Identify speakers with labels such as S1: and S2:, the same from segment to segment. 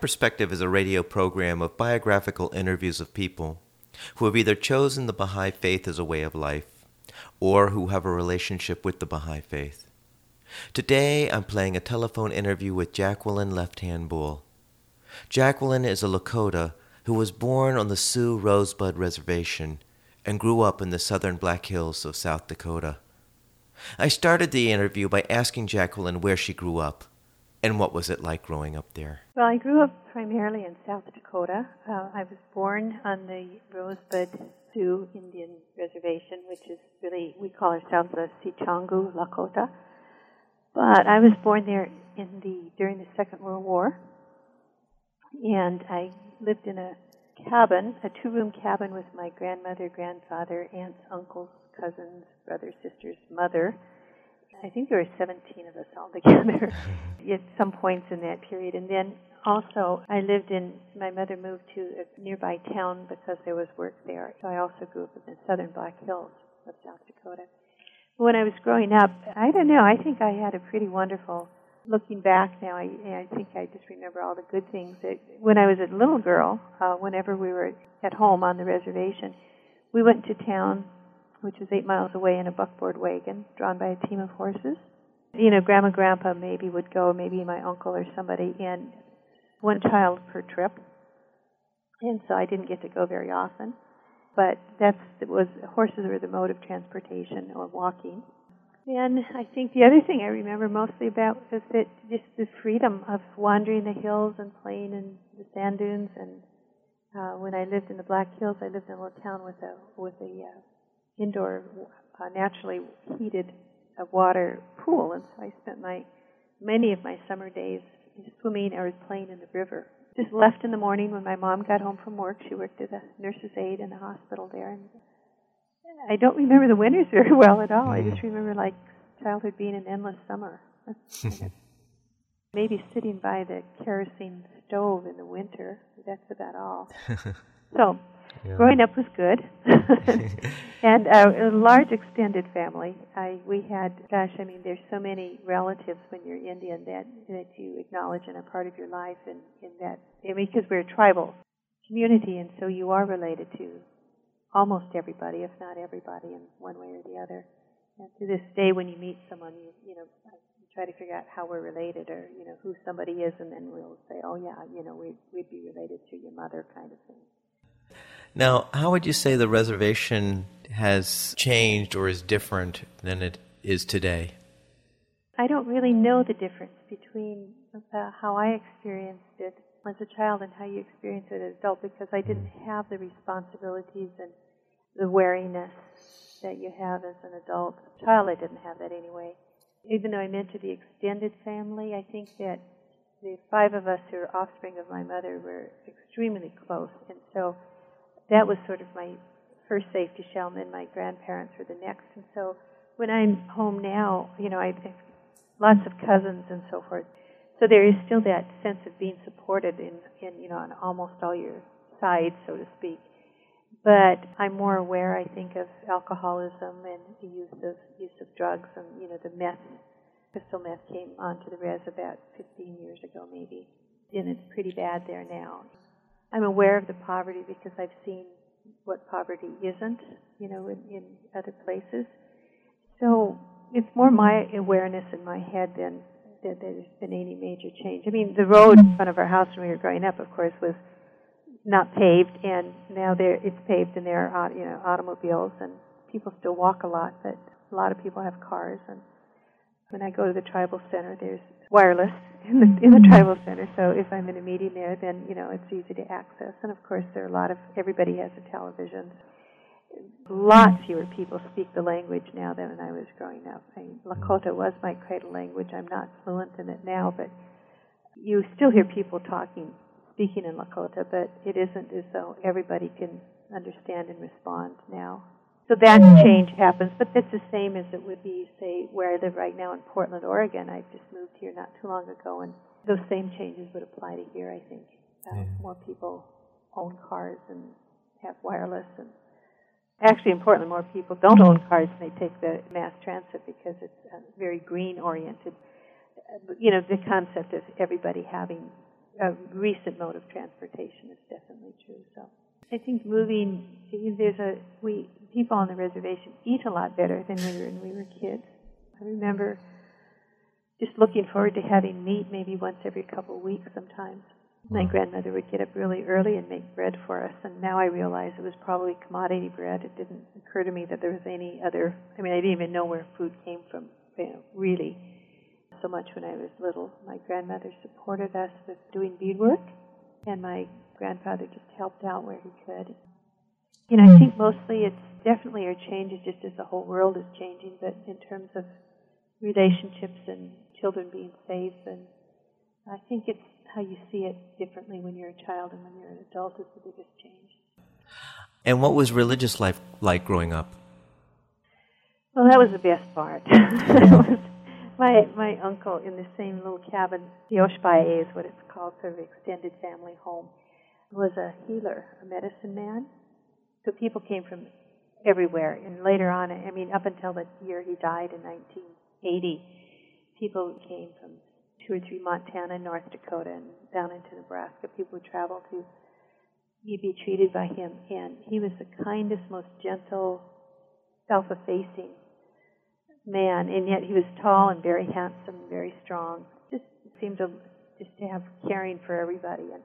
S1: Perspective is a radio program of biographical interviews of people who have either chosen the Baha'i faith as a way of life or who have a relationship with the Baha'i faith. Today I'm playing a telephone interview with Jacqueline Left Hand Bull. Jacqueline is a Lakota who was born on the Sioux Rosebud Reservation and grew up in the southern Black Hills of South Dakota. I started the interview by asking Jacqueline where she grew up and what was it like growing up there?
S2: Well, I grew up primarily in South Dakota. Uh, I was born on the Rosebud Sioux Indian Reservation, which is really, we call ourselves the Sicangu Lakota. But I was born there in the, during the Second World War. And I lived in a cabin, a two room cabin with my grandmother, grandfather, aunts, uncles, cousins, brothers, sisters, mother I think there were 17 of us all together at some points in that period. And then also, I lived in, my mother moved to a nearby town because there was work there. So I also grew up in the southern Black Hills of South Dakota. When I was growing up, I don't know, I think I had a pretty wonderful, looking back now, I, I think I just remember all the good things. That when I was a little girl, uh, whenever we were at home on the reservation, we went to town which is eight miles away in a buckboard wagon drawn by a team of horses. You know, grandma, grandpa maybe would go, maybe my uncle or somebody, and one child per trip. And so I didn't get to go very often. But that's it was horses were the mode of transportation or walking. And I think the other thing I remember mostly about was that just the freedom of wandering the hills and playing in the sand dunes. And uh, when I lived in the Black Hills, I lived in a little town with a with a uh, indoor, uh, naturally heated uh, water pool, and so I spent my many of my summer days swimming or playing in the river. Just left in the morning when my mom got home from work. She worked as a nurse's aide in the hospital there, and I don't remember the winters very well at all. I just mm. remember like childhood being an endless summer. Maybe sitting by the kerosene stove in the winter. That's about all. so yeah. Growing up was good, and uh, a large extended family. I we had, gosh, I mean, there's so many relatives when you're Indian that that you acknowledge and a part of your life, and in that, I mean, because we're a tribal community, and so you are related to almost everybody, if not everybody, in one way or the other. And to this day, when you meet someone, you you know you try to figure out how we're related, or you know who somebody is, and then we'll say, oh yeah, you know we we'd be related to your mother, kind of thing.
S1: Now, how would you say the reservation has changed or is different than it is today?
S2: I don't really know the difference between uh, how I experienced it as a child and how you experience it as an adult because I didn't have the responsibilities and the wariness that you have as an adult. As a child, I didn't have that anyway. Even though I'm into the extended family, I think that the five of us who are offspring of my mother were extremely close. And so that was sort of my first safety shell, and then my grandparents were the next. And so when I'm home now, you know, I have lots of cousins and so forth. So there is still that sense of being supported in, in you know, on almost all your sides, so to speak. But I'm more aware, I think, of alcoholism and the use of use of drugs, and you know, the meth, crystal meth came onto the res about 15 years ago, maybe, and it's pretty bad there now. I'm aware of the poverty because I've seen what poverty isn't, you know, in, in other places. So it's more my awareness in my head than that there's been any major change. I mean, the road in front of our house when we were growing up, of course, was not paved, and now there it's paved, and there are you know automobiles, and people still walk a lot, but a lot of people have cars. And when I go to the tribal center, there's wireless in the in the mm-hmm. tribal center. So if I'm in a meeting there, then you know it's easy to access. And of course, there are a lot of everybody has a television. Lots fewer people speak the language now than when I was growing up. I mean, mm-hmm. Lakota was my cradle language. I'm not fluent in it now, but You still hear people talking, speaking in Lakota, but it isn't as though everybody can understand and respond now. So that change happens, but it's the same as it would be, say, where I live right now in Portland, Oregon. I just moved here not too long ago, and those same changes would apply to here, I think. Uh, yeah. More people own cars and have wireless, and actually in Portland, more people don't own cars and they take the mass transit because it's uh, very green oriented. Uh, you know, the concept of everybody having a recent mode of transportation is definitely true. So I think moving, there's a, we, people on the reservation eat a lot better than we were when we were kids. I remember just looking forward to having meat maybe once every couple of weeks sometimes. My grandmother would get up really early and make bread for us, and now I realize it was probably commodity bread. It didn't occur to me that there was any other. I mean, I didn't even know where food came from, you know, really, so much when I was little. My grandmother supported us with doing beadwork, and my grandfather just helped out where he could. You know, I think mostly it's definitely our changes just as the whole world is changing, but in terms of relationships and children being safe, and I think it's how you see it differently when you're a child and when you're an adult is the biggest change.
S1: And what was religious life like growing up?
S2: Well, that was the best part. my my uncle in the same little cabin, the is what it's called, sort of extended family home, was a healer, a medicine man. So people came from everywhere. And later on, I mean, up until the year he died in 1980, people came from two or three Montana, North Dakota, and down into Nebraska. People would travel to be treated by him, and he was the kindest, most gentle, self-effacing man, and yet he was tall and very handsome, and very strong. Just seemed to just to have caring for everybody, and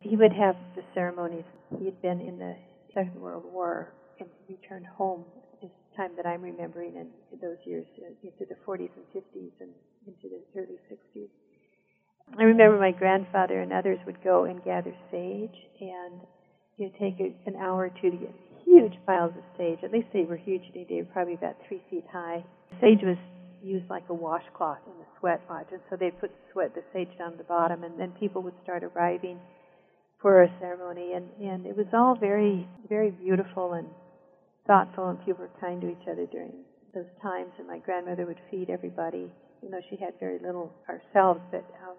S2: he would have the ceremonies. He had been in the Second World War and returned home. This time that I'm remembering, in those years uh, into the 40s and 50s, and into the early 60s. I remember my grandfather and others would go and gather sage, and would take an hour or two to get huge piles of sage. At least they were huge. They were probably about three feet high. Sage was used like a washcloth in the sweat lodge, and so they'd put the sweat, the sage down the bottom, and then people would start arriving for a ceremony, and and it was all very very beautiful and thoughtful, and people were kind to each other during those times. And my grandmother would feed everybody you know, she had very little ourselves, but um,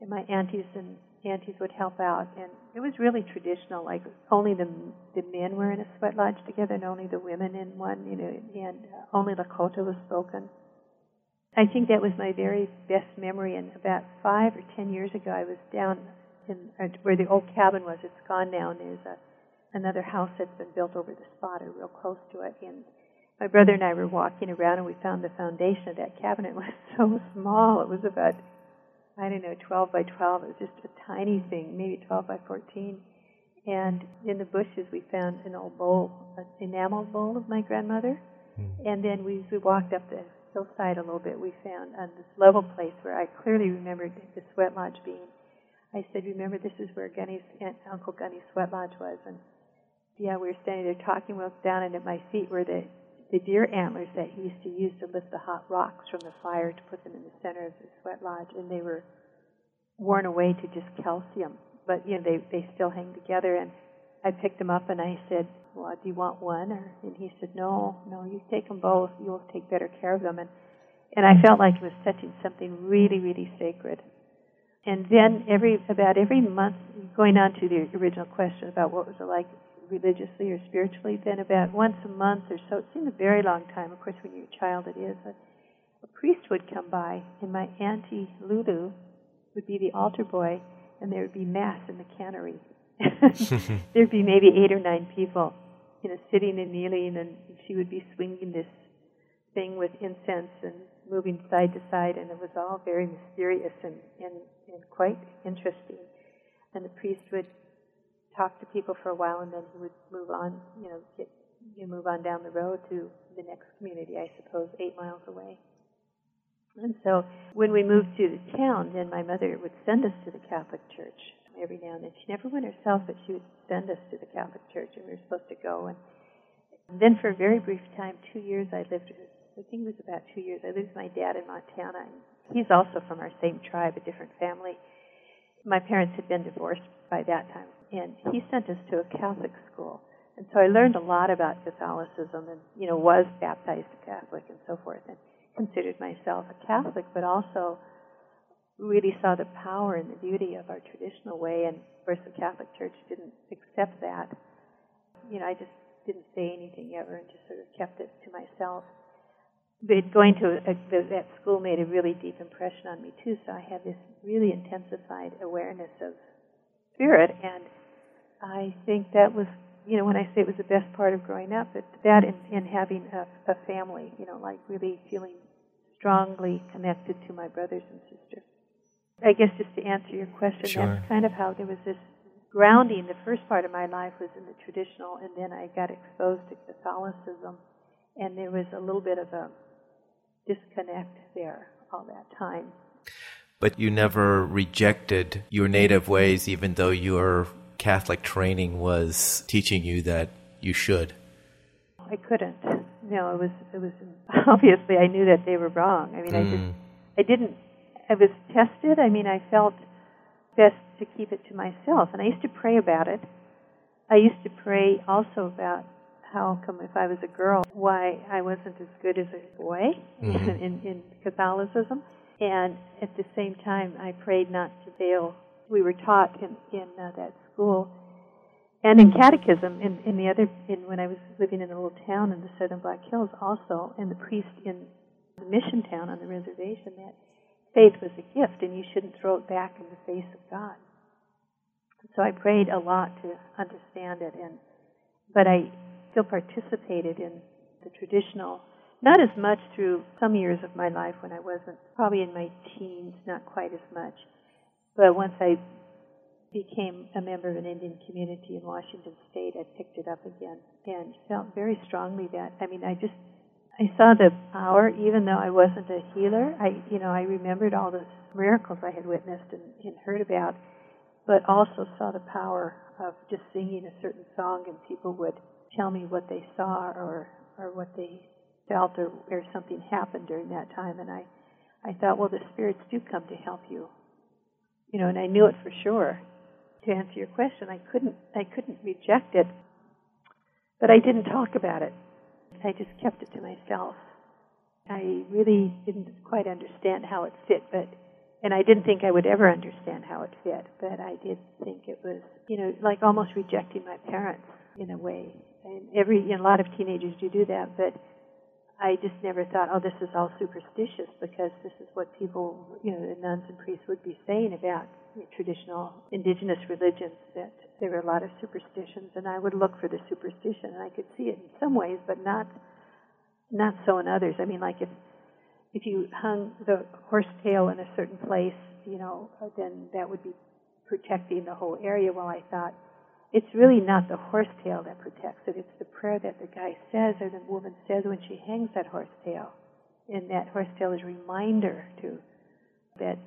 S2: and my aunties and aunties would help out, and it was really traditional. Like only the the men were in a sweat lodge together, and only the women in one. You know, and uh, only Lakota was spoken. I think that was my very best memory. And about five or ten years ago, I was down in uh, where the old cabin was. It's gone now, and there's a another house that's been built over the spot, or real close to it, and my brother and I were walking around and we found the foundation of that cabinet was so small. It was about, I don't know, 12 by 12. It was just a tiny thing, maybe 12 by 14. And in the bushes we found an old bowl, an enamel bowl of my grandmother. Mm. And then we, we walked up the hillside a little bit. We found on this level place where I clearly remembered the sweat lodge being. I said, remember this is where Gunny's, Aunt, Uncle Gunny's sweat lodge was. And yeah, we were standing there talking. We looked down, and at my feet were the the deer antlers that he used to use to lift the hot rocks from the fire to put them in the center of the sweat lodge, and they were worn away to just calcium. But you know, they they still hang together. And I picked them up and I said, "Well, do you want one?" Or, and he said, "No, no, you take them both. You'll take better care of them." And and I felt like it was touching something really, really sacred. And then every about every month, going on to the original question about what was it like religiously or spiritually, then about once a month or so, it seemed a very long time. Of course, when you're a child, it is. A, a priest would come by, and my auntie Lulu would be the altar boy, and there would be mass in the cannery. There'd be maybe eight or nine people, you know, sitting and kneeling, and she would be swinging this thing with incense and moving side to side, and it was all very mysterious and, and, and quite interesting. And the priest would talk to people for a while, and then he would move on, you know, get, you move on down the road to the next community, I suppose, eight miles away. And so when we moved to the town, then my mother would send us to the Catholic Church every now and then. She never went herself, but she would send us to the Catholic Church, and we were supposed to go. And, then for a very brief time, two years, I lived. I think it was about two years. I lived with my dad in Montana, and He's also from our same tribe, a different family. My parents had been divorced by that time, and he sent us to a Catholic school. And so I learned a lot about Catholicism and, you know, was baptized Catholic and so forth, and considered myself a Catholic, but also really saw the power and the beauty of our traditional way. And of course, the Catholic Church didn't accept that. You know, I just didn't say anything ever and just sort of kept it to myself going to uh, a, that school made a really deep impression on me too. So I had this really intensified awareness of spirit, and I think that was, you know, when I say it was the best part of growing up, it's that and, and having a, a family, you know, like really feeling strongly connected to my brothers and sisters. I guess just to answer your question,
S1: sure.
S2: that's kind of how there was this grounding. The first part of my life was in the traditional, and then I got exposed to Catholicism, and there was a little bit of a disconnect there all that time.
S1: But you never rejected your native ways, even though your Catholic training was teaching you that you should.
S2: I couldn't. No, it was it was obviously I knew that they were wrong. I mean, mm. I just mm. I didn't. I was tested. I mean, I felt best to keep it to myself, and I used to pray about it. I used to pray also about how come if I was a girl, why I wasn't as good as a boy mm-hmm. in, in Catholicism. And at the same time, I prayed not to fail. We were taught in, in uh, that school and in catechism in, in the other in when I was living in a little town in the southern Black Hills also and the priest in the mission town on the reservation that faith was a gift and you shouldn't throw it back in the face of God. So I prayed a lot to understand it and but I still participated in the traditional, not as much through some years of my life when I wasn't, probably in my teens, not quite as much. But once I became a member of an Indian community in Washington State, I picked it up again and felt very strongly that, I mean, I just, I saw the power, even though I wasn't a healer. I, you know, I remembered all the miracles I had witnessed and, and heard about, but also saw the power of just singing a certain song and people would tell me what they saw or or what they felt or, or something happened during that time and I I thought well the spirits do come to help you. You know and I knew it for sure. To answer your question I couldn't I couldn't reject it but I didn't talk about it. I just kept it to myself. I really didn't quite understand how it fit but and I didn't think I would ever understand how it fit but I did think it was you know like almost rejecting my parents in a way and every you know, a lot of teenagers do do that, but I just never thought, oh, this is all superstitious because this is what people, you know, the nuns and priests would be saying about you know, traditional indigenous religions that there were a lot of superstitions, and I would look for the superstition, and I could see it in some ways, but not not so in others. I mean, like if if you hung the horsetail in a certain place, you know, then that would be protecting the whole area. Well, I thought it's really not the horsetail that protects it. It's the prayer that the guy says or the woman says when she hangs that horsetail. And that horsetail is a reminder to that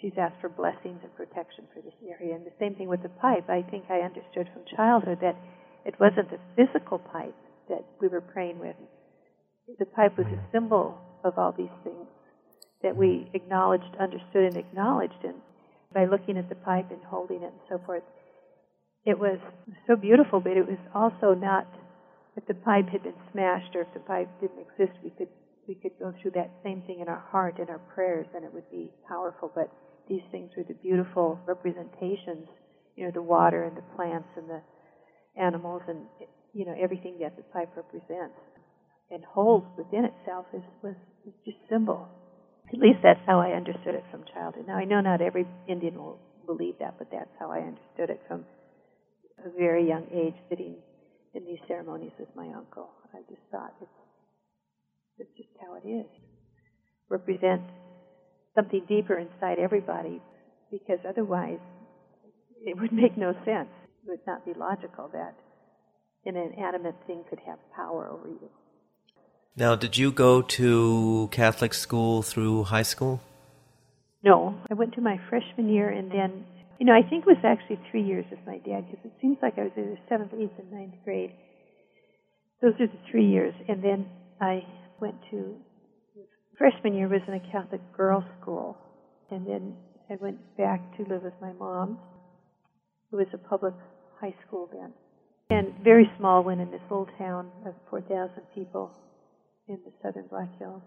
S2: she's asked for blessings and protection for this area. And the same thing with the pipe. I think I understood from childhood that it wasn't the physical pipe that we were praying with. The pipe was a symbol of all these things that we acknowledged, understood, and acknowledged. And by looking at the pipe and holding it and so forth, it was so beautiful, but it was also not. If the pipe had been smashed or if the pipe didn't exist, we could we could go through that same thing in our heart in our prayers, and it would be powerful. But these things were the beautiful representations, you know, the water and the plants and the animals and you know everything that the pipe represents and holds within itself is was, just symbol. At least that's how I understood it from childhood. Now I know not every Indian will believe that, but that's how I understood it from a very young age sitting in these ceremonies with my uncle. I just thought it's, it's just how it is. Represent something deeper inside everybody because otherwise it would make no sense. It would not be logical that an inanimate thing could have power over you.
S1: Now, did you go to Catholic school through high school?
S2: No, I went to my freshman year and then you know, I think it was actually three years with my dad because it seems like I was in the seventh, eighth, and ninth grade. Those are the three years, and then I went to freshman year was in a Catholic girls' school, and then I went back to live with my mom. It was a public high school then, and very small one in this little town of 4,000 people in the southern Black Hills.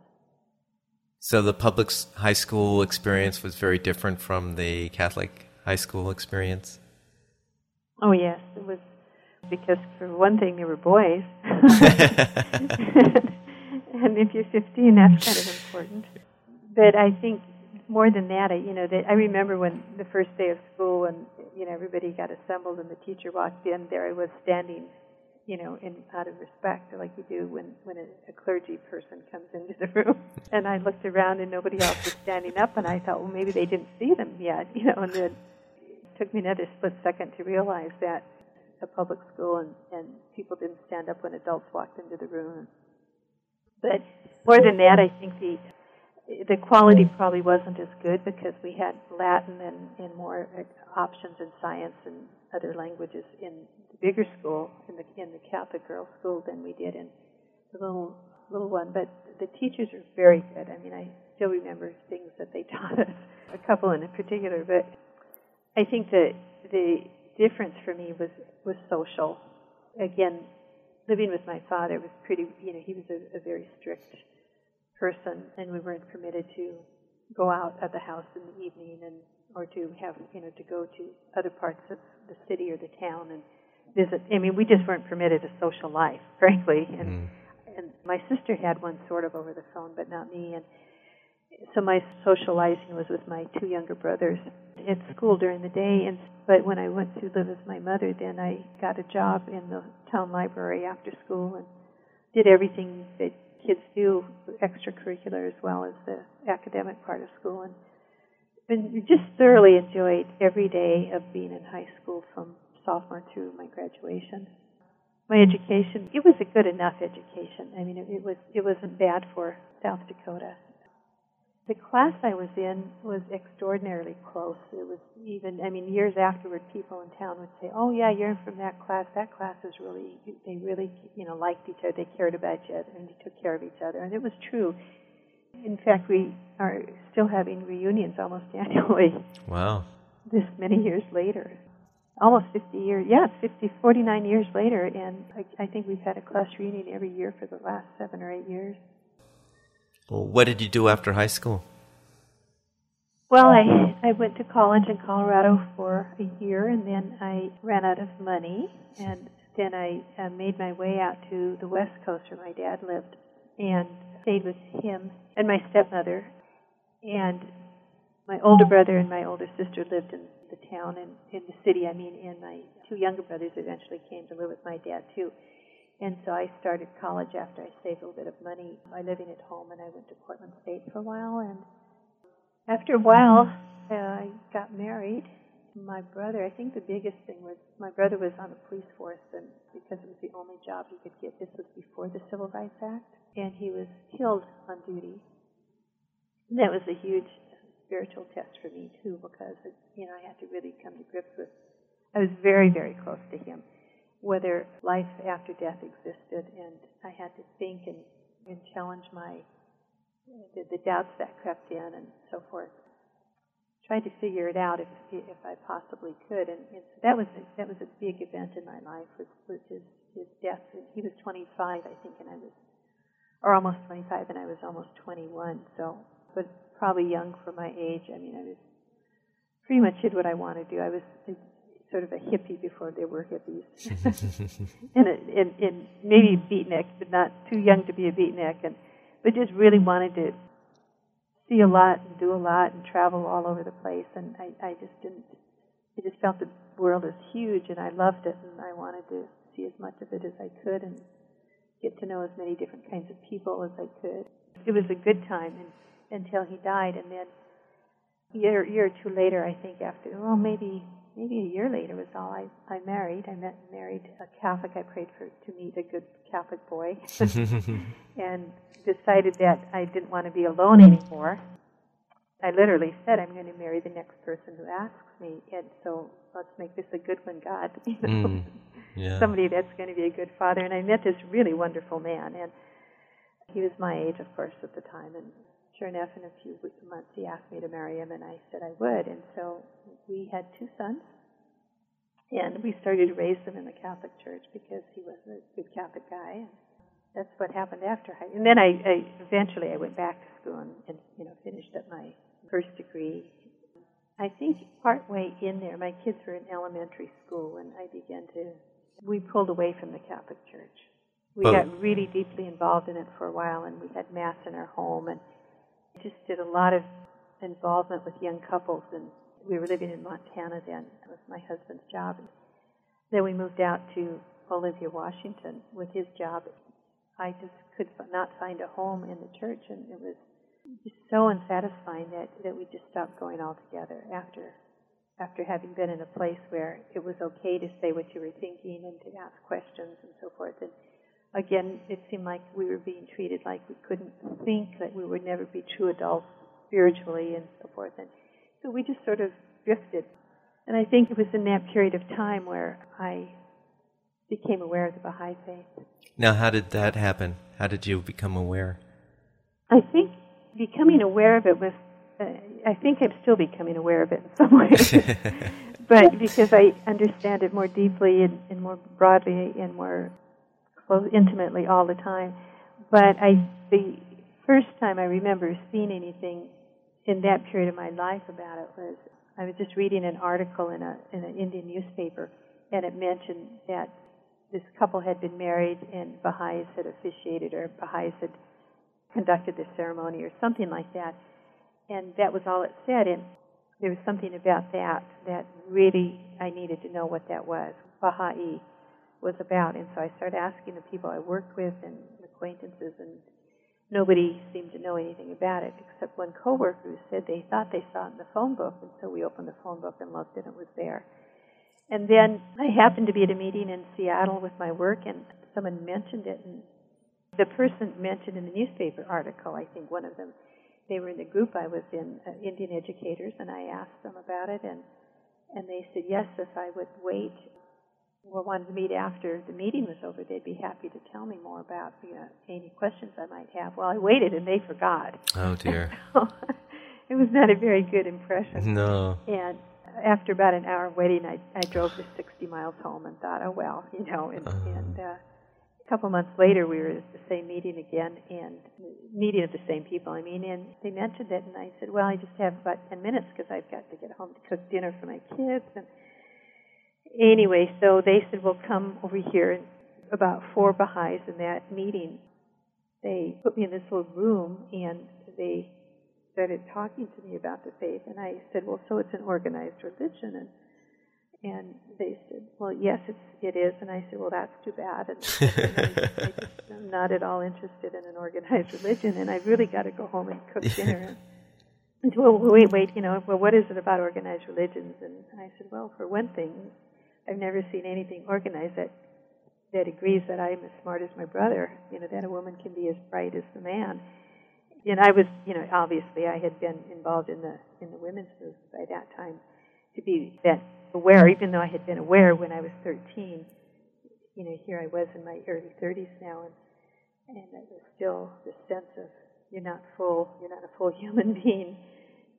S1: So the public high school experience was very different from the Catholic high school experience.
S2: Oh yes, it was because for one thing they were boys, and if you're 15, that's kind of important. But I think more than that, I, you know, that I remember when the first day of school, and you know everybody got assembled, and the teacher walked in. There I was standing you know, in out of respect, like you do when when a, a clergy person comes into the room. And I looked around and nobody else was standing up, and I thought, well, maybe they didn't see them yet, you know. And then took me another split second to realize that a public school and and people didn't stand up when adults walked into the room. But more than that, I think the the quality probably wasn't as good because we had Latin and, and more uh, options in science and other languages in the bigger school, in the in the Catholic girls' school, than we did in the little little one. But the teachers are very good. I mean, I still remember things that they taught us, a couple in particular. But I think that the difference for me was was social. Again, living with my father was pretty. You know, he was a, a very strict person, and we weren't permitted to go out of the house in the evening and or to have you know to go to other parts of the city or the town and visit. I mean, we just weren't permitted a social life, frankly. And mm. and my sister had one sort of over the phone, but not me. And so my socializing was with my two younger brothers at school during the day. And but when I went to live with my mother, then I got a job in the town library after school and did everything that kids do, extracurricular as well as the academic part of school. And been just thoroughly enjoyed every day of being in high school from sophomore through my graduation. My education, it was a good enough education. I mean, it, it was it wasn't bad for South Dakota. The class I was in was extraordinarily close. It was even, I mean, years afterward, people in town would say, "Oh yeah, you're from that class. That class was really, they really, you know, liked each other. They cared about each other, and they took care of each other." And it was true. In fact, we are still having reunions almost annually.
S1: Wow.
S2: This many years later. Almost 50 years. Yeah, 50, 49 years later. And I, I think we've had a class reunion every year for the last seven or eight years.
S1: What did you do after high school?
S2: Well, I, I went to college in Colorado for a year, and then I ran out of money, and then I uh, made my way out to the West Coast where my dad lived, and stayed with him and my stepmother. And my older brother and my older sister lived in the town and in the city. I mean, and my two younger brothers eventually came to live with my dad too. And so I started college after I saved a little bit of money by living at home, and I went to Portland State for a while. And after a while, uh, I got married my brother, I think the biggest thing was my brother was on the police force, and because it was the only job he could get, this was before the Civil Rights Act, and he was killed on duty. And that was a huge spiritual test for me too, because it, you know I had to really come to grips with. I was very, very close to him, whether life after death existed, and I had to think and, and challenge my the, the doubts that crept in and so forth tried to figure it out if if I possibly could, and, and so that was a, that was a big event in my life was was his his death. He was 25, I think, and I was, or almost 25, and I was almost 21. So, but probably young for my age. I mean, I was pretty much did what I wanted to do. I was sort of a hippie before there were hippies, and, and and maybe beatnik, but not too young to be a beatnik, and but just really wanted to see a lot and do a lot and travel all over the place. And I, I just didn't. I just felt the world is huge, and I loved it, and I wanted to see as much of it as I could and get to know as many different kinds of people as I could. It was a good time and, until he died, and then a year, year or two later, I think after, well, maybe maybe a year later was all I, I married. I met and married a Catholic. I prayed for to meet a good Catholic boy, and decided that I didn't want to be alone anymore. I literally said, "I'm going to marry the next person who asks me," and so let's make this a good one, God. You know? mm, yeah. Somebody that's going to be a good father. And I met this really wonderful man, and he was my age, of course, at the time, and sure enough, in a few months, he asked me to marry him, and I said I would. And so we had two sons, and we started to raise them in the Catholic Church because he was a good Catholic guy. And that's what happened after high. And then I, I eventually I went back to school and, and you know finished up my first degree. I think partway in there, my kids were in elementary school, and I began to. We pulled away from the Catholic Church. We
S1: Oh.
S2: got really deeply involved in it for a while, and we had mass in our home, and just did a lot of involvement with young couples. And we were living in Montana then. It was my husband's job. And then we moved out to Olympia, Washington, with his job. I just could not find a home in the church, and it was just so unsatisfying that that we just stopped going altogether after after having been in a place where it was okay to say what you were thinking and to ask questions and so forth. And again, it seemed like we were being treated like we couldn't think, that we would never be true adults spiritually and so forth. And so we just sort of drifted. And I think it was in that period of time where I became aware of the Baha'i faith.
S1: Now, how did that happen? How did you become aware?
S2: I think becoming aware of it was, uh, I think I'm still becoming aware of it in some ways. but because I understand it more deeply and, and more broadly and more close, intimately all the time. But I, the first time I remember seeing anything in that period of my life about it was I was just reading an article in a in an Indian newspaper, and it mentioned that this couple had been married and Baha'is had officiated or Baha'is had conducted the ceremony or something like that. And that was all it said. And there was something about that that really I needed to know what that was, Baha'i was about. And so I started asking the people I worked with and acquaintances, and nobody seemed to know anything about it except one coworker who said they thought they saw it in the phone book. And so we opened the phone book and looked, and it was there. And then I happened to be at a meeting in Seattle with my work, and someone mentioned it. And the person mentioned in the newspaper article, I think one of them, they were in the group I was in, uh, Indian educators, and I asked them about it, and and they said yes, if I would wait or wanted to meet after the meeting was over, they'd be happy to tell me more about you know, any questions I might have. Well, I waited, and they forgot.
S1: Oh, dear.
S2: it was not a very good impression.
S1: No.
S2: And after about an hour of waiting, I, I drove the 60 miles home and thought, oh well, you know. And,
S1: Uh-huh.
S2: and uh, a couple months later, we were at the same meeting again, and meeting of the same people. I mean, and they mentioned it, and I said, well, I just have about 10 minutes because I've got to get home to cook dinner for my kids. And anyway, so they said, well, come over here. And about four Baha'is in that meeting, they put me in this little room, and they started talking to me about the faith, and I said, "Well, so it's an organized religion," and and they said, "Well, yes, it's it is," and I said, "Well, that's too bad." And, I, I'm not at all interested in an organized religion, and I've really got to go home and cook dinner. And, and well, wait, wait, you know, well, what is it about organized religions? And I said, well, for one thing, I've never seen anything organized that that agrees that I'm as smart as my brother. You know, that a woman can be as bright as the man and I was, you know, obviously I had been involved in the in the women's movement by that time to be that aware, even though I had been aware when I was 13. You know, here I was in my early 30s now, and and it was still this sense of you're not full, you're not a full human being,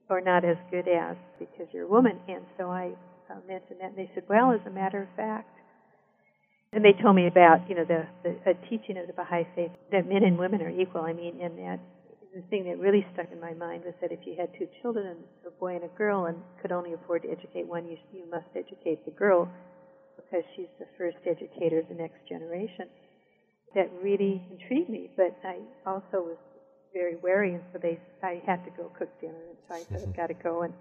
S2: or not as good as because you're a woman. And so I uh, mentioned that, and they said, well, as a matter of fact. And they told me about, you know, the, the a teaching of the Baha'i faith that men and women are equal. I mean, and that the thing that really stuck in my mind was that if you had two children, a boy and a girl, and could only afford to educate one, you, you must educate the girl because she's the first educator of the next generation. That really intrigued me, but I also was very wary, and so they I had to go cook dinner, and so I said I've got to go. And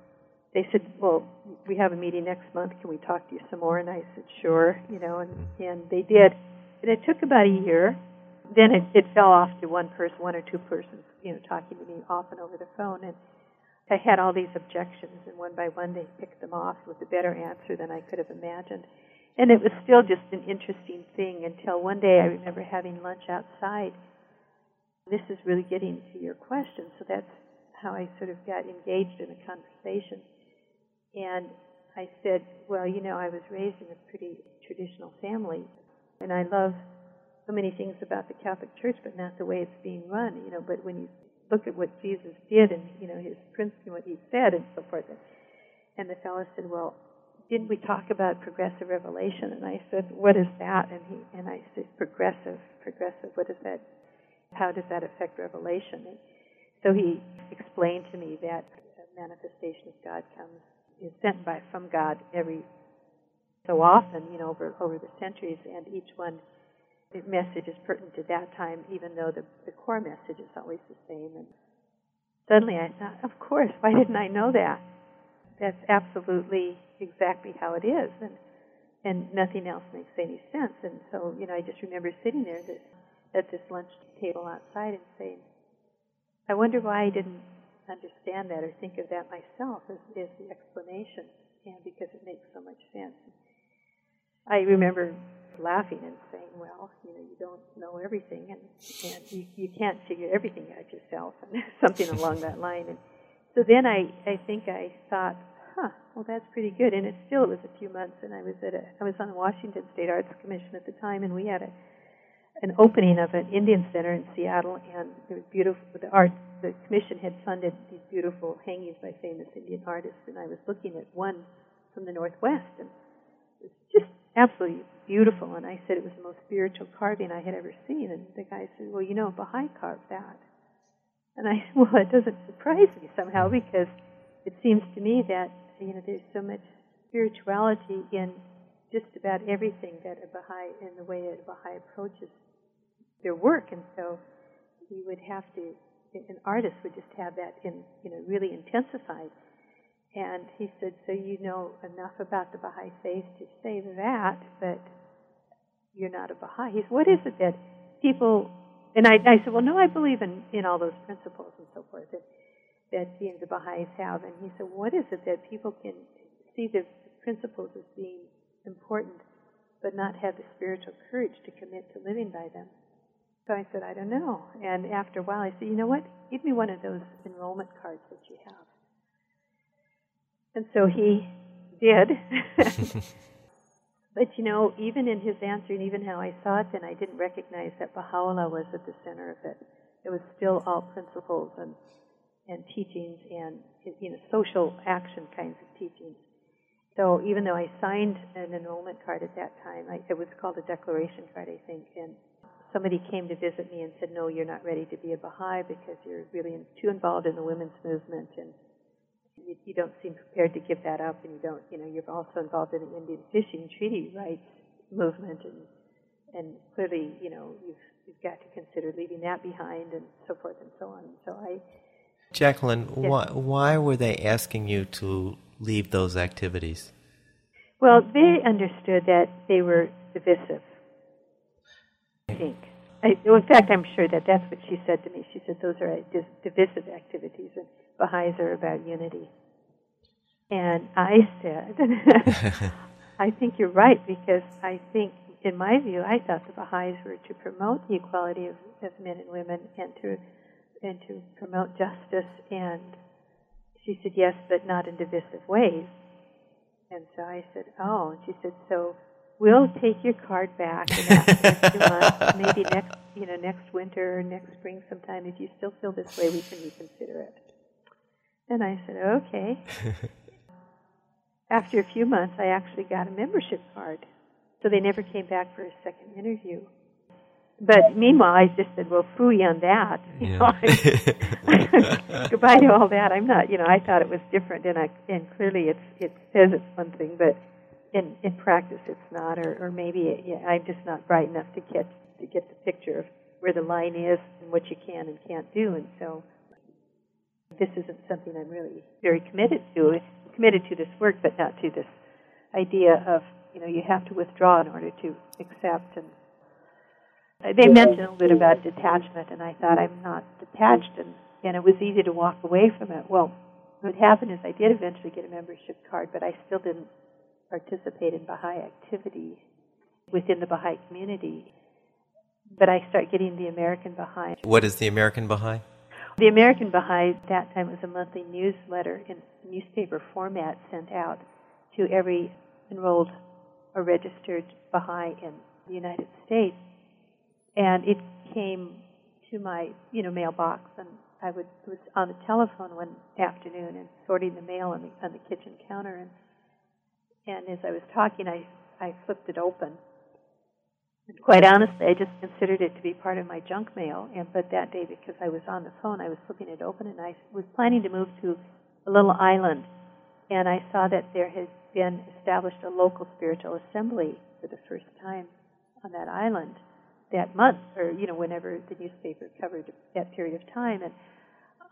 S2: they said, "Well, we have a meeting next month. Can we talk to you some more?" And I said, "Sure," you know, and mm-hmm. and they did. And it took about a year then it, it fell off to one person, one or two persons, you know, talking to me often over the phone, and I had all these objections, and one by one they picked them off with a better answer than I could have imagined, and it was still just an interesting thing until one day I remember having lunch outside. This is really getting to your question, so that's how I sort of got engaged in a conversation, and I said, well, you know, I was raised in a pretty traditional family, and I love so many things about the Catholic Church, but not the way it's being run. You know, but when you look at what Jesus did and you know his principle, what he said, and so forth. And the fellow said, "Well, didn't we talk about progressive revelation?" And I said, "What is that?" And he and I said, "Progressive, progressive. What is that? How does that affect revelation?" And so he explained to me that manifestation of God comes is sent by from God every so often, you know, over over the centuries, and each one the message is pertinent to that time, even though the, the core message is always the same. And suddenly I thought, of course, why didn't I know that? That's absolutely exactly how it is, and and nothing else makes any sense. And so, you know, I just remember sitting there this, at this lunch table outside and saying, I wonder why I didn't understand that or think of that myself as, as the explanation, and because it makes so much sense. I remember laughing and saying, "Well, you know, you don't know everything, and and you, you can't figure everything out yourself," and something along that line. And so then I I think I thought, "Huh, well that's pretty good." And it still it was a few months, and I was at a I was on the Washington State Arts Commission at the time, and we had a an opening of an Indian center in Seattle, and it was beautiful. The art the commission had funded these beautiful hangings by famous Indian artists, and I was looking at one from the Northwest, and it was just absolutely beautiful. And I said it was the most spiritual carving I had ever seen. And the guy said, Well, you know, a Baha'i carved that. And I said, Well, it doesn't surprise me somehow because it seems to me that, you know, there's so much spirituality in just about everything that a Baha'i, in the way a Baha'i approaches their work. And so he would have to, an artist would just have that in, you know, really intensified. And he said, So you know enough about the Baha'i faith to say that, but you're not a Baha'i. He said, What is it that people. And I, I said, Well, no, I believe in, in all those principles and so forth that, that the Baha'is have. And he said, What is it that people can see the principles as being important, but not have the spiritual courage to commit to living by them? So I said, I don't know. And after a while, I said, You know what? Give me one of those enrollment cards that you have. And so he did. but you know, even in his answer and even how I saw it then, I didn't recognize that Baha'u'llah was at the center of it. It was still all principles and, and teachings and you know, social action kinds of teachings. So even though I signed an enrollment card at that time, I, it was called a declaration card, I think, and somebody came to visit me and said, "No, you're not ready to be a Baha'i because you're really in, too involved in the women's movement and you, you don't seem prepared to give that up, and you don't, you know, you're also involved in the Indian fishing treaty rights movement, and and clearly, you know, you've you've got to consider leaving that behind, and so forth and so on. And so I,
S1: Jacqueline, yes. why why were they asking you to leave those activities?
S2: Well, they understood that they were divisive. I think. I, in fact, I'm sure that that's what she said to me. She said those are uh, divisive activities, and Baha'is are about unity. And I said, I think you're right because I think, in my view, I thought the Baha'is were to promote the equality of, of men and women and to and to promote justice. And she said, yes, but not in divisive ways. And so I said, oh. And she said, so we'll take your card back in after two months, maybe next, you know, next winter or next spring sometime. If you still feel this way, we can reconsider it. And I said, okay. After a few months, I actually got a membership card. So they never came back for a second interview. But meanwhile, I just said, well, fooey on that. You yeah. know, goodbye to all that. I'm not, you know, I thought it was different, and I, and clearly it's, it says it's one thing, but in, in practice it's not, or, or maybe it, yeah, I'm just not bright enough to get, to get the picture of where the line is and what you can and can't do, and so this isn't something I'm really very committed to. I'm committed to this work, but not to this idea of you know you have to withdraw in order to accept. And they mentioned a little bit about detachment, and I thought I'm not detached, and and it was easy to walk away from it. Well, what happened is I did eventually get a membership card, but I still didn't participate in Baha'i activity within the Baha'i community. But I start getting the American Baha'i.
S1: What is the American Baha'i?
S2: The American Baha'i at that time was a monthly newsletter in newspaper format sent out to every enrolled or registered Baha'i in the United States. And it came to my, you know, mailbox and I would was on the telephone one afternoon and sorting the mail on the on the kitchen counter, and and as I was talking, I I flipped it open. And quite honestly, I just considered it to be part of my junk mail. And but that day, because I was on the phone, I was flipping it open, and I was planning to move to a little island, and I saw that there had been established a local spiritual assembly for the first time on that island that month, or you know, whenever the newspaper covered that period of time, and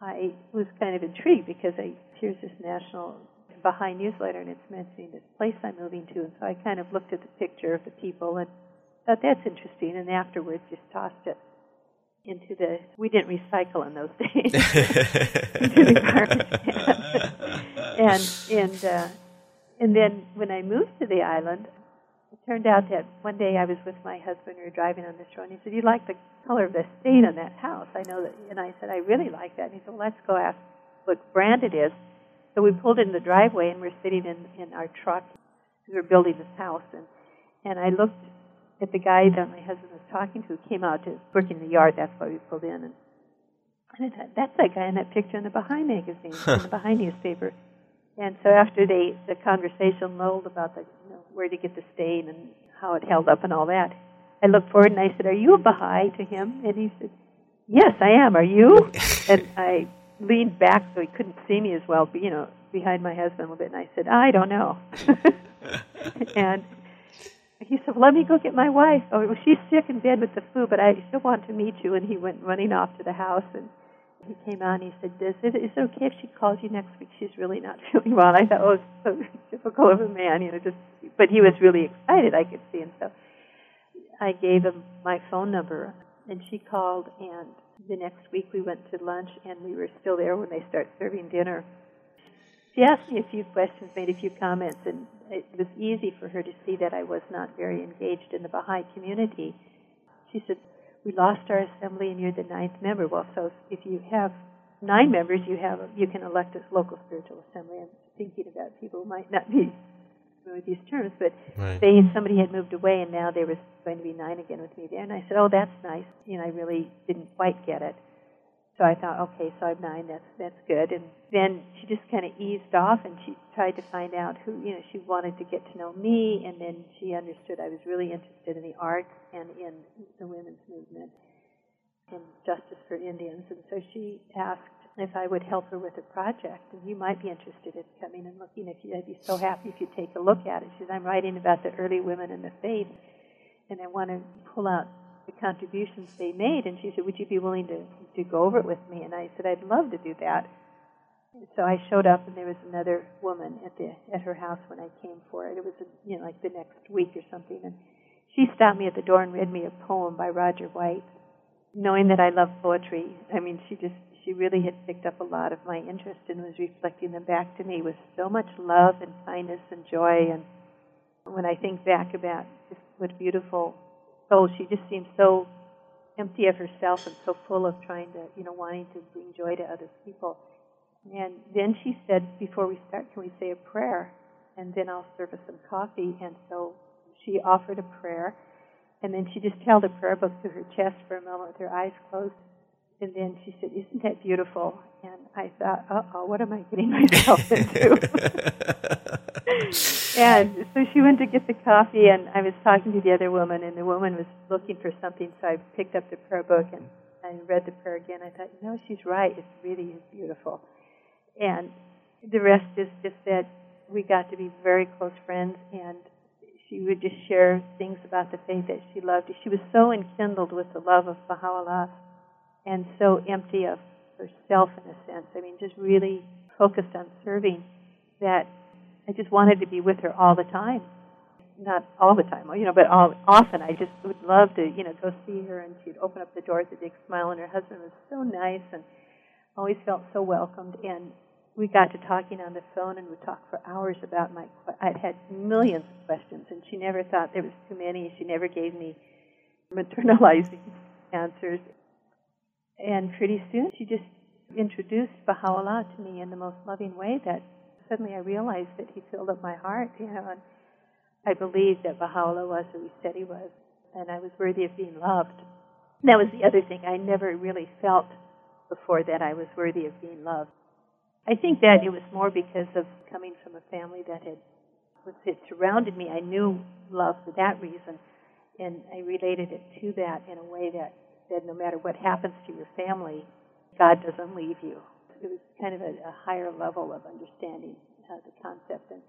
S2: I was kind of intrigued because I here's this national Baha'i newsletter, and it's mentioning this place I'm moving to, and so I kind of looked at the picture of the people and thought that's interesting, and afterwards just tossed it into the we didn't recycle in those days into the and and uh, and then when I moved to the island, it turned out that one day I was with my husband. We were driving on the shore, and he said, "You like the color of the stain on that house?" I know that, and I said, "I really like that." And he said, well, "Let's go ask what brand it is." So we pulled in the driveway, and we're sitting in in our truck. We were building this house, and and I looked at the guy that my husband was talking to, who came out to work in the yard. That's why we pulled in, and, and I thought, "That's that guy in that picture in the Baha'i magazine, in the Baha'i newspaper." And so after they the conversation lulled about the you know where to get the stain and how it held up and all that, I looked forward and I said, "Are you a Baha'i?" to him, and he said, "Yes, I am. Are you?" and I leaned back so he couldn't see me as well, but you know, behind my husband a little bit, and I said, "I don't know." and he said, well, "Let me go get my wife. Oh, well, she's sick in bed with the flu, but I still want to meet you." And he went running off to the house and he came out and he said, "Is it is it okay if she calls you next week? She's really not feeling well." I thought, "Oh, it's so typical of a man, you know." Just, but he was really excited. I could see, and so I gave him my phone number, and she called. And the next week we went to lunch, and we were still there when they start serving dinner. She asked me a few questions, made a few comments, and it was easy for her to see that I was not very engaged in the Baha'i community. She said, we lost our assembly and you're the ninth member. Well, so if you have nine members, you have you can elect a local spiritual assembly. I'm thinking about people who might not be with these terms, but right. they somebody had moved away and now there was going to be nine again with me there, and I said, oh, that's nice. You know, I really didn't quite get it. So I thought, okay, so I'm nine. That's that's good. And then she just kind of eased off, and she tried to find out who, you know, she wanted to get to know me, and then she understood I was really interested in the arts and in the women's movement and justice for Indians. And so she asked if I would help her with a project, and you might be interested in coming and looking. If you, I'd be so happy if you'd take a look at it. She said, I'm writing about the early women in the faith, and I want to pull out the contributions they made. And she said, Would you be willing to, to go over it with me? And I said, I'd love to do that. So I showed up, and there was another woman at the at her house when I came for it. It was, you know, like the next week or something, and she stopped me at the door and read me a poem by Roger White. Knowing that I love poetry, I mean, she just she really had picked up a lot of my interest and was reflecting them back to me with so much love and kindness and joy. And when I think back about just what beautiful soul. She just seems so empty of herself and so full of trying to, you know, wanting to bring joy to other people. And then she said, before we start, can we say a prayer? And then I'll serve us some coffee. And so she offered a prayer. And then she just held a prayer book to her chest for a moment with her eyes closed. And then she said, Isn't that beautiful? And I thought, uh oh, what am I getting myself into? and so she went to get the coffee, and I was talking to the other woman, and the woman was looking for something, so I picked up the prayer book and I read the prayer again. I thought, no, she's right. It really is beautiful. And the rest is just that we got to be very close friends, and she would just share things about the faith that she loved. She was so enkindled with the love of Baha'u'llah and so empty of herself in a sense. I mean, just really focused on serving that I just wanted to be with her all the time. Not all the time, you know, but all, often. I just would love to, you know, go see her, and she'd open up the door with a big smile, and her husband was so nice and always felt so welcomed. And we got to talking on the phone, and we talked for hours about my. I'd had millions of questions, and she never thought there was too many. She never gave me maternalizing answers. And pretty soon she just introduced Baha'u'llah to me in the most loving way that suddenly I realized that he filled up my heart, you know, and I believed that Baha'u'llah was who he said he was, and I was worthy of being loved. And that was the other thing. I never really felt before that I was worthy of being loved. I think that it was more because of coming from a family that had was had surrounded me. I knew love for that reason, and I related it to that in a way that said, no matter what happens to your family, God doesn't leave you. It was kind of a, a higher level of understanding uh, the concept, and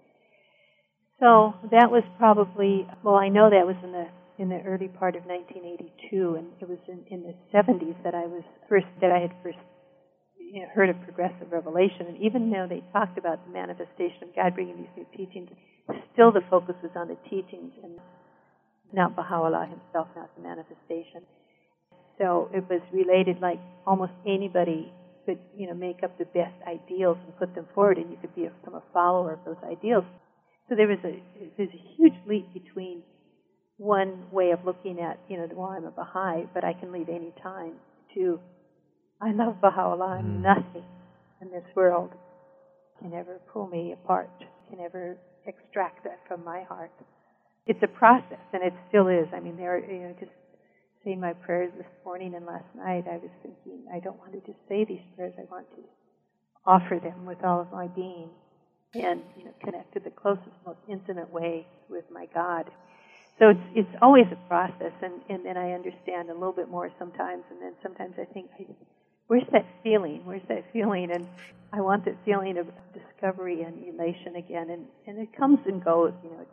S2: so that was probably well. I know that was in the in the early part of 1982, and it was in, in the 70s that I was first that I had first you know, heard of progressive revelation. And even though they talked about the manifestation of God bringing these new teachings, still the focus was on the teachings and not Baha'u'llah himself, not the manifestation. So it was related like almost anybody could, you know, make up the best ideals and put them forward, and you could become a follower of those ideals. So there was a there's a huge leap between one way of looking at, you know, well, I'm a Baha'i, but I can leave any time, to I love Baha'u'llah, I'm mm. nothing in this world can ever pull me apart, can ever extract that from my heart. It's a process, and it still is. I mean, there, you know, just saying my prayers this morning and last night, I was thinking, I don't want to just say these prayers. I want to offer them with all of my being, and you know, connect to the closest, most intimate way with my God. So it's it's always a process, and and then I understand a little bit more sometimes, and then sometimes I think, where's that feeling? Where's that feeling? And I want that feeling of discovery and elation again, and and it comes and goes. You know,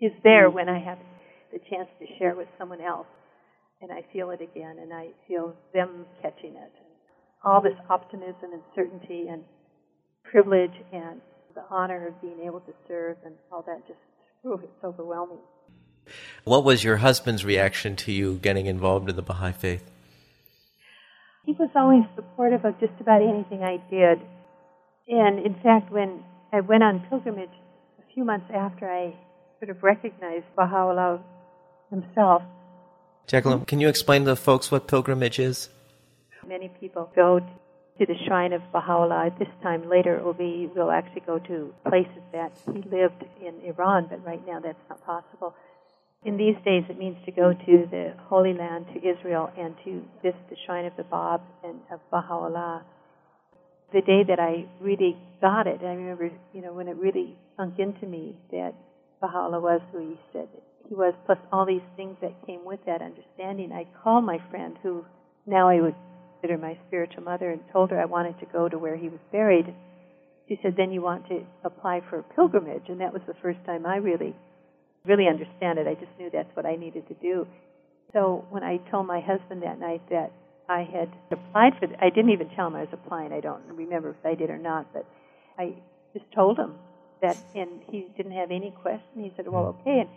S2: it's there mm-hmm. when I have the chance to share with someone else, and I feel it again, and I feel them catching it. All this optimism and certainty and privilege and the honor of being able to serve and all that just, ooh, it's overwhelming.
S1: What was your husband's reaction to you getting involved in the Baha'i faith?
S2: He was always supportive of just about anything I did. And in fact, when I went on pilgrimage a few months after I sort of recognized Baha'u'llah himself.
S1: Jacqueline, can you explain to folks what pilgrimage is?
S2: Many people go to the shrine of Baha'u'llah. At this time, later, it we'll actually go to places that he lived in Iran, but right now that's not possible. In these days, it means to go to the Holy Land, to Israel, and to visit the shrine of the Bab and of Baha'u'llah. The day that I really got it, I remember, you know, when it really sunk into me that Baha'u'llah was who he said he was, plus all these things that came with that understanding. I called my friend, who now I would consider my spiritual mother, and told her I wanted to go to where he was buried. She said, "Then you want to apply for a pilgrimage," and that was the first time I really, really understand it. I just knew that's what I needed to do. So when I told my husband that night that I had applied for, the, I didn't even tell him I was applying. I don't remember if I did or not, but I just told him that, and he didn't have any question. He said, "Well, okay." And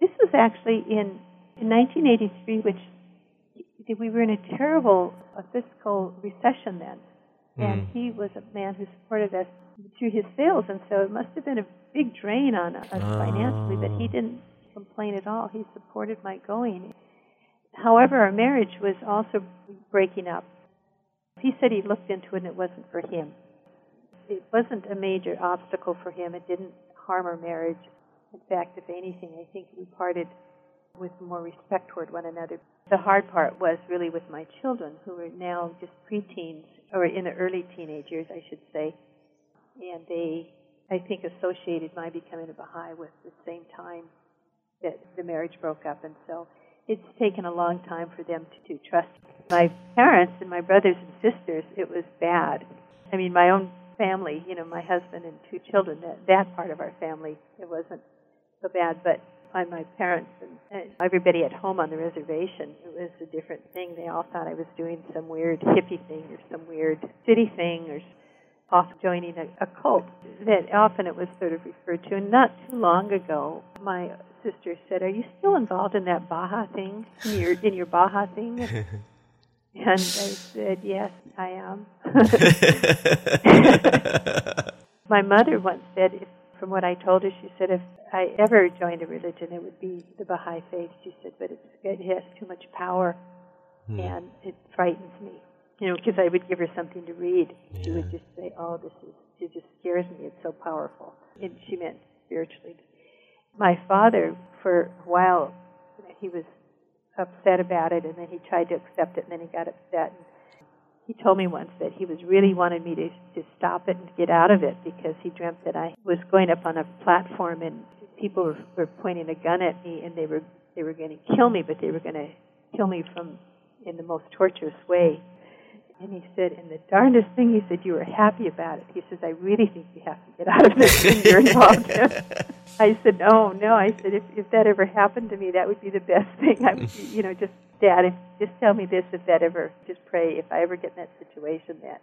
S2: this was actually in, in 1983, which we were in a terrible a fiscal recession then, mm. and he was a man who supported us through his sales, and so it must have been a big drain on us uh. financially. But he didn't complain at all. He supported my going. However, our marriage was also breaking up. He said he looked into it and it wasn't for him it wasn't a major obstacle for him. It didn't harm our marriage. In fact, if anything, I think we parted with more respect toward one another. The hard part was really with my children, who are now just preteens, or in the early teenage years, I should say. And they, I think, associated my becoming a Baha'i with the same time that the marriage broke up. And so it's taken a long time for them to, to trust. My parents and my brothers and sisters, it was bad. I mean, my own family, you know, my husband and two children, that, that part of our family, it wasn't so bad. But on my parents and, and everybody at home on the reservation, it was a different thing. They all thought I was doing some weird hippie thing or some weird city thing or off joining a, a cult. That often it was sort of referred to. And not too long ago, my sister said, "Are you still involved in that Baha thing? In your in your Baha thing?" And I said, Yes, I am. My mother once said, if, from what I told her, she said, if I ever joined a religion, it would be the Baha'i faith. She said, but it's, it has too much power hmm. and it frightens me. You know, because I would give her something to read. Yeah. She would just say, Oh, this is, it just scares me. It's so powerful. And she meant spiritually. My father, for a while, he was upset about it, and then he tried to accept it, and then he got upset. And he told me once that he was really wanted me to to stop it and get out of it because he dreamt that I was going up on a platform and people were, were pointing a gun at me and they were they were going to kill me, but they were going to kill me from in the most torturous way. And he said, and the darndest thing, he said, you were happy about it. He says, I really think you have to get out of this and you're involved in I said, no, no. I said, if, if that ever happened to me, that would be the best thing. I would, be, you know, just, Dad, if, just tell me this if that ever, just pray, if I ever get in that situation that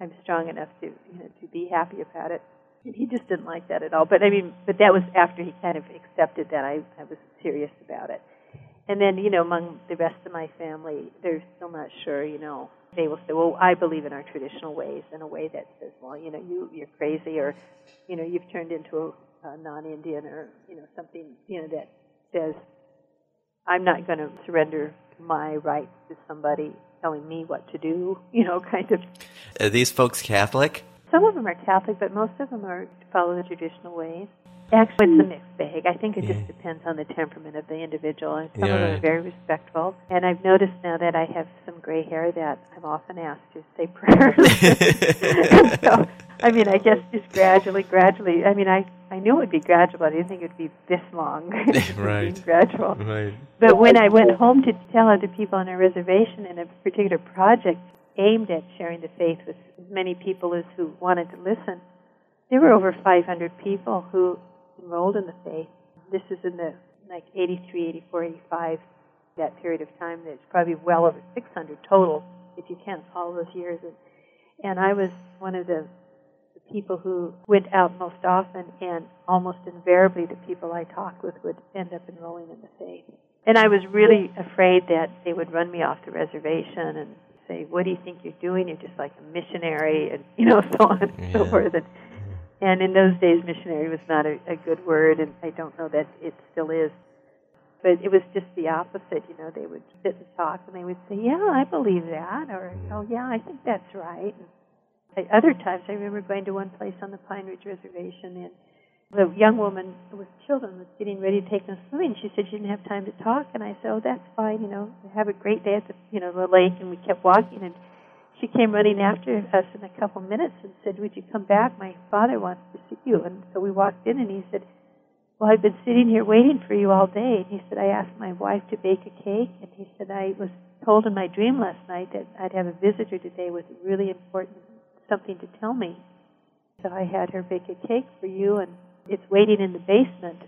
S2: I'm strong enough to, you know, to be happy about it. And he just didn't like that at all. But I mean, but that was after he kind of accepted that I, I was serious about it. And then, you know, among the rest of my family, they're still not sure, you know, they will say, "Well, I believe in our traditional ways," in a way that says, "Well, you know, you you're crazy," or, you know, you've turned into a, a non-Indian, or you know, something you know that says, "I'm not going to surrender my rights to somebody telling me what to do," you know, kind of.
S1: Are these folks Catholic?
S2: Some of them are Catholic, but most of them are follow the traditional ways. Actually, it's a hmm. mixed bag. I think it just depends on the temperament of the individual. And some
S1: Yeah,
S2: of them
S1: right.
S2: are very respectful. And I've noticed now that I have some gray hair that I'm often asked to say prayers. so, I mean, I guess just gradually, gradually. I mean, I I knew it would be gradual. I didn't think it would be this long.
S1: Right.
S2: gradual.
S1: Right.
S2: But when I went home to tell other people on a reservation in a particular project aimed at sharing the faith with as many people as who wanted to listen, there were over 500 people who enrolled in the faith. This is in the like 83, 84, 85, that period of time. There's probably well over 600 total if you count all those years. And, and I was one of the, the people who went out most often, and almost invariably the people I talked with would end up enrolling in the faith. And I was really afraid that they would run me off the reservation and say, "What do you think you're doing? You're just like a missionary," and you know, so on and so forth. And, and in those days, missionary was not a, a good word, and I don't know that it still is. But it was just the opposite. You know, they would sit and talk, and they would say, "Yeah, I believe that," or mm-hmm. "Oh, yeah, I think that's right." And I, other times, I remember going to one place on the Pine Ridge Reservation, and the young woman with children was getting ready to take them swimming. She said she didn't have time to talk, and I said, "Oh, that's fine. You know, have a great day at the you know the lake." And we kept walking, and she came running after us in a couple minutes and said, "Would you come back? My father wants to see you." And so we walked in, and he said, "Well, I've been sitting here waiting for you all day." And he said, "I asked my wife to bake a cake," and he said, "I was told in my dream last night that I'd have a visitor today with really important something to tell me. So I had her bake a cake for you, and it's waiting in the basement."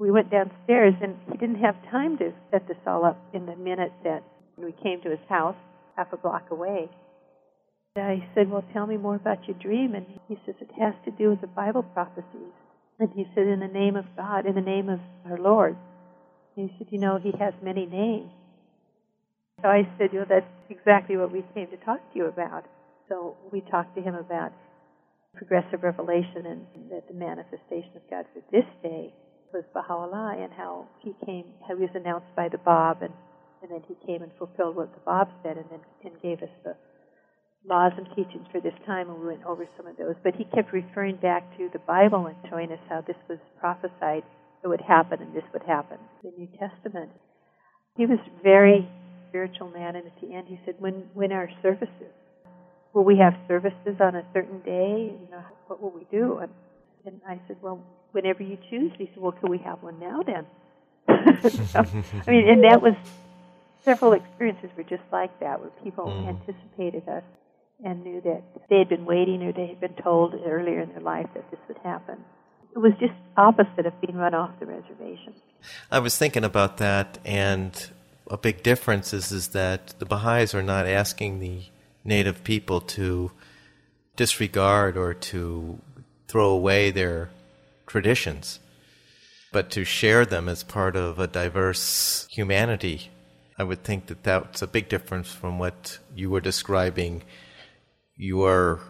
S2: We went downstairs, and he didn't have time to set this all up in the minute that we came to his house, half a block away. I said, Well, tell me more about your dream. And he says, It has to do with the Bible prophecies. And he said, In the name of God, in the name of our Lord. And he said, You know, he has many names. So I said, You know, that's exactly what we came to talk to you about. So we talked to him about progressive revelation and that the manifestation of God for this day was Baha'u'llah and how he came, how he was announced by the Bab and, and then he came and fulfilled what the Bab said and then and gave us the laws and teachings for this time, and we went over some of those. But he kept referring back to the Bible and showing us how this was prophesied it would happen and this would happen. The New Testament. He was a very spiritual man, and at the end he said, "When when our services? Will we have services on a certain day? You know, what will we do?" And, and I said, "Well, whenever you choose." He said, "Well, can we have one now then?" so, I mean, and that was several experiences were just like that, where people
S1: Mm.
S2: anticipated us and knew that they had been waiting or they had been told earlier in their life that this would happen. It was just opposite of being run off the reservation.
S1: I was thinking about that, and a big difference is, is that the Baha'is are not asking the native people to disregard or to throw away their traditions, but to share them as part of a diverse humanity. I would think that that's a big difference from what you were describing your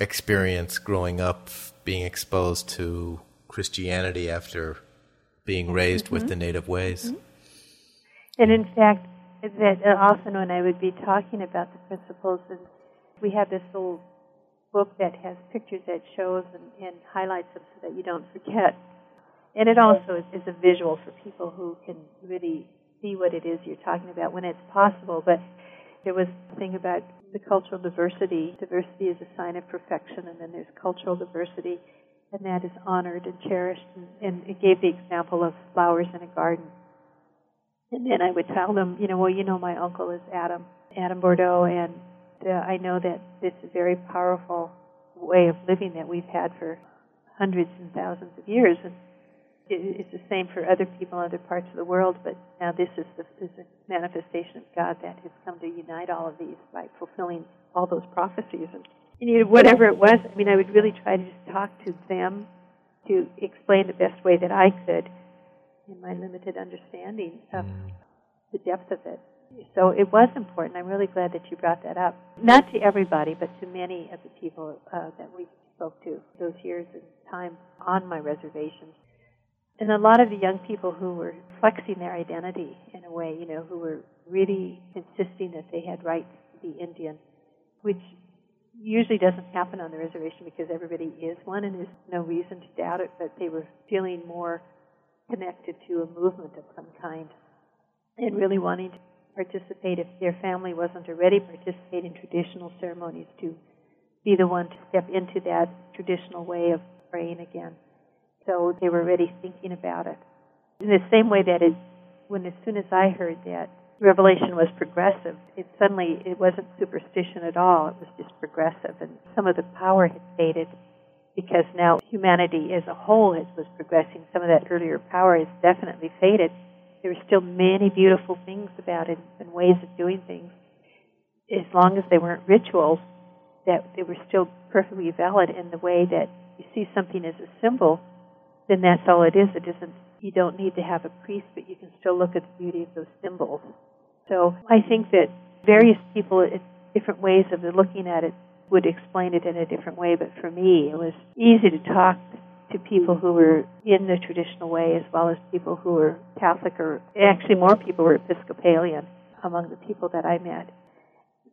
S1: experience growing up, being exposed to Christianity after being raised with the native ways.
S2: And in fact, that uh, often when I would be talking about the principles, and we have this little book that has pictures that shows and, and highlights them so that you don't forget. And it also is, is a visual for people who can really see what it is you're talking about when it's possible. But there was a thing about the cultural diversity. Diversity is a sign of perfection, and then there's cultural diversity, and that is honored and cherished. And, and it gave the example of flowers in a garden. And then I would tell them, you know, well, you know, my uncle is Adam, Adam Bordeaux, and uh, I know that it's a very powerful way of living that we've had for hundreds and thousands of years. And it's the same for other people in other parts of the world, but now this is, the, is a manifestation of God that has come to unite all of these by fulfilling all those prophecies. And you know, whatever it was, I mean, I would really try to just talk to them to explain the best way that I could in my limited understanding of the depth of it. So it was important. I'm really glad that you brought that up. Not to everybody, but to many of the people uh, that we spoke to those years and time on my reservations and a lot of the young people who were flexing their identity in a way, you know, who were really insisting that they had rights to be Indian, which usually doesn't happen on the reservation because everybody is one and there's no reason to doubt it, but they were feeling more connected to a movement of some kind and really wanting to participate. If their family wasn't already participating in traditional ceremonies to be the one to step into that traditional way of praying again so they were already thinking about it. In the same way that it, when as soon as I heard that Revelation was progressive, it suddenly it wasn't superstition at all. It was just progressive, and some of the power had faded because now humanity as a whole was progressing. Some of that earlier power has definitely faded. There were still many beautiful things about it and ways of doing things, as long as they weren't rituals. That they were still perfectly valid in the way that you see something as a symbol then that's all it is. It isn't. You don't need to have a priest, but you can still look at the beauty of those symbols. So I think that various people, different ways of looking at it, would explain it in a different way. But for me, it was easy to talk to people who were in the traditional way as well as people who were Catholic or actually more people were Episcopalian among the people that I met.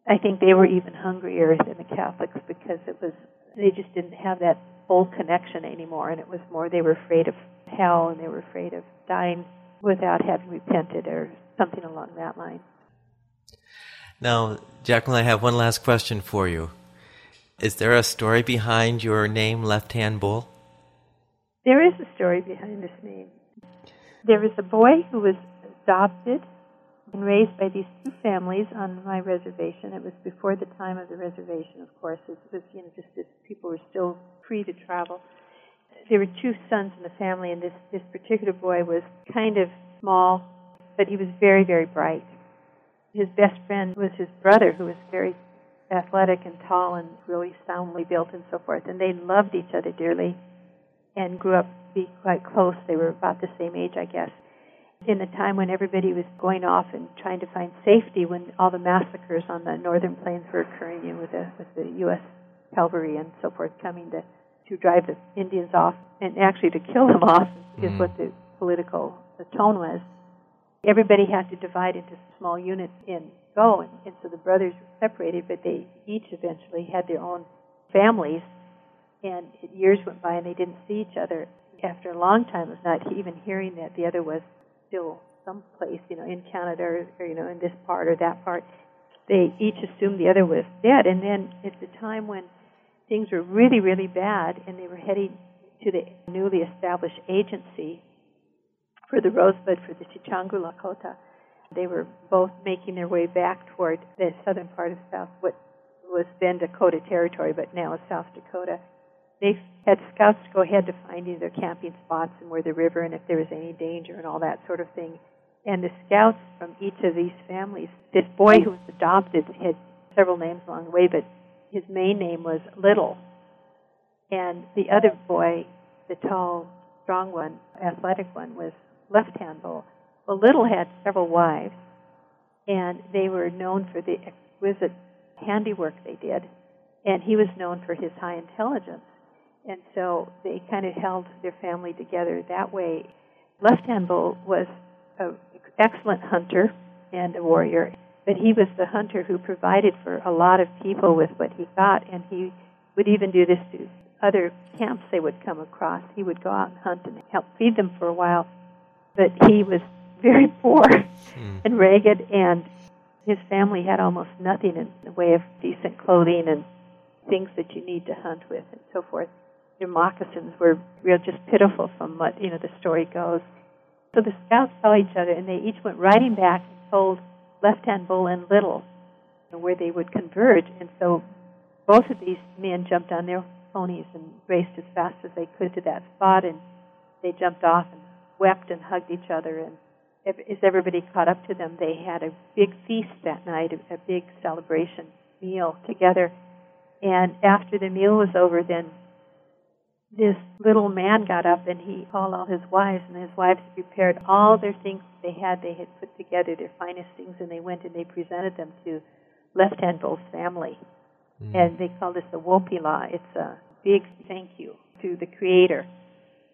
S2: I think they were even hungrier than the Catholics because it was they just didn't have that full connection anymore, and it was more they were afraid of hell and they were afraid of dying without having repented or something along that line.
S1: Now, Jacqueline, I have one last question for you. Is there a story behind your name, Left Hand Bull?
S2: There is a story behind this name. There was a boy who was adopted and raised by these two families on my reservation. It was before the time of the reservation, of course. It was, you know, just as people were still free to travel. There were two sons in the family, and this, this particular boy was kind of small, but he was very, very bright. His best friend was his brother, who was very athletic and tall and really soundly built and so forth. And they loved each other dearly and grew up to be quite close. They were about the same age, I guess in the time when everybody was going off and trying to find safety when all the massacres on the northern plains were occurring know, with the with the US cavalry and so forth coming to to drive the Indians off and actually to kill them off mm-hmm. is what the political the tone was. Everybody had to divide into small units and go and, and so the brothers were separated but they each eventually had their own families and years went by and they didn't see each other after a long time of not even hearing that the other was still someplace, you know, in Canada or, or you know in this part or that part. They each assumed the other was dead, and then at the time when things were really, really bad, and they were heading to the newly established agency for the Rosebud for the Sicangu Lakota, they were both making their way back toward the southern part of South, what was then Dakota Territory, but now is South Dakota they had scouts go ahead to find either camping spots and where the river and if there was any danger and all that sort of thing. And the scouts from each of these families, this boy who was adopted had several names along the way, but his main name was Little. And the other boy, the tall, strong one, athletic one, was Left Hand Bull. Well, Little had several wives, and they were known for the exquisite handiwork they did, and he was known for his high intelligence and so they kind of held their family together that way. Left Hand Bull was an excellent hunter and a warrior, but he was the hunter who provided for a lot of people with what he got, and he would even do this to other camps they would come across. He would go out and hunt and help feed them for a while, but he was very poor mm. and ragged, and his family had almost nothing in the way of decent clothing and things that you need to hunt with and so forth. Their moccasins were real just pitiful from what, you know, the story goes. So the scouts saw each other and they each went riding back and told Left Hand Bull and Little where they would converge. And so both of these men jumped on their ponies and raced as fast as they could to that spot and they jumped off and wept and hugged each other and as everybody caught up to them, they had a big feast that night, a big celebration meal together. And after the meal was over, then this little man got up and he called all his wives, and his wives prepared all their things they had. They had put together their finest things, and they went and they presented them to Left Hand Bull's family. Mm. And they call this the Wopila. It's a big thank you to the Creator.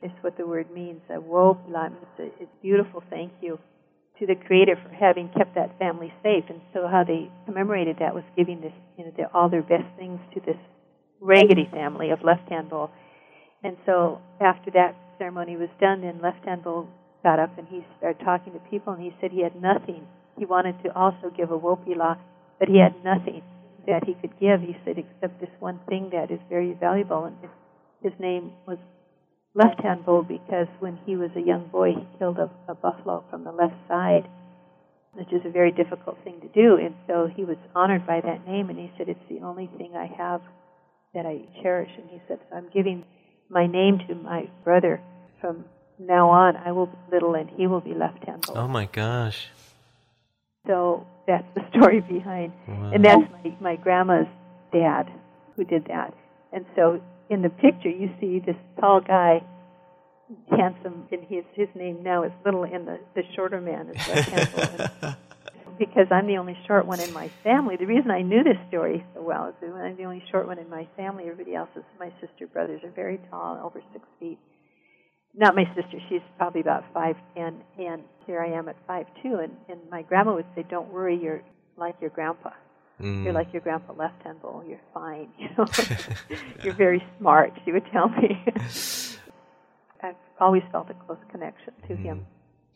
S2: Is what the word means. A Wopila means a, a beautiful thank you to the Creator for having kept that family safe. And so how they commemorated that was giving this, you know, their, all their best things to this raggedy family of Left Hand Bull and so after that ceremony was done, then Left Hand Bull got up and he started talking to people, and he said he had nothing. He wanted to also give a wopila, but he had nothing that he could give. He said except this one thing that is very valuable, and his name was Left Hand Bull because when he was a young boy, he killed a, a buffalo from the left side, which is a very difficult thing to do. And so he was honored by that name, and he said it's the only thing I have that I cherish. And he said so I'm giving my name to my brother from now on. I will be little and he will be left handed.
S1: Oh my gosh.
S2: So that's the story behind. Wow. And that's my, my grandma's dad who did that. And so in the picture you see this tall guy, handsome, and his his name now is Little, and the the shorter man is left hand. because I'm the only short one in my family. The reason I knew this story so well is that I'm the only short one in my family. Everybody else is my sister brothers are very tall, over six feet. Not my sister; she's probably about five ten, and here I am at five two. And and my grandma would say, "Don't worry, you're like your grandpa. Mm. You're like your grandpa left hand bull. You're fine. You know, you're very smart." She would tell me. I've always felt a close connection to mm. him.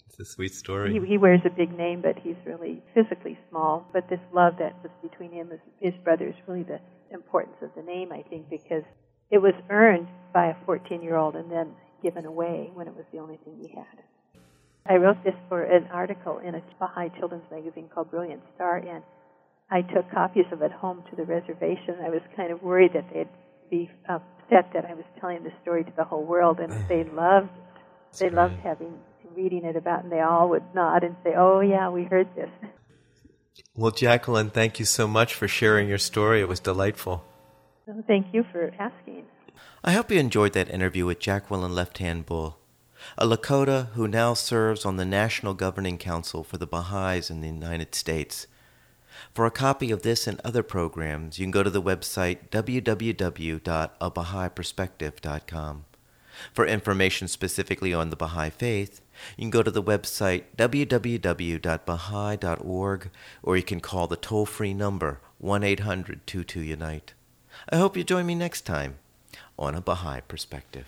S1: It's a sweet story.
S2: He, he wears a big name, but he's really physically small. But this love that was between him and his brother is really the importance of the name, I think, because it was earned by a 14 year old and then given away when it was the only thing he had. I wrote this for an article in a Baha'i children's magazine called Brilliant Star, and I took copies of it home to the reservation. I was kind of worried that they'd be upset that I was telling the story to the whole world, and they loved they loved having reading it about, and they all would nod and say, "Oh yeah, we heard this."
S1: Well, Jacqueline, thank you so much for sharing your story. It was delightful.
S2: Well, thank you for asking.
S1: I hope you enjoyed that interview with Jacqueline Left Hand Bull, a Lakota who now serves on the National Governing Council for the Baha'is in the United States. For a copy of this and other programs, you can go to the website www.abahaiperspective.com. For information specifically on the Baha'i Faith, you can go to the website www.baha'i.org or you can call the toll free number 1 800 22 Unite. I hope you join me next time on A Baha'i Perspective.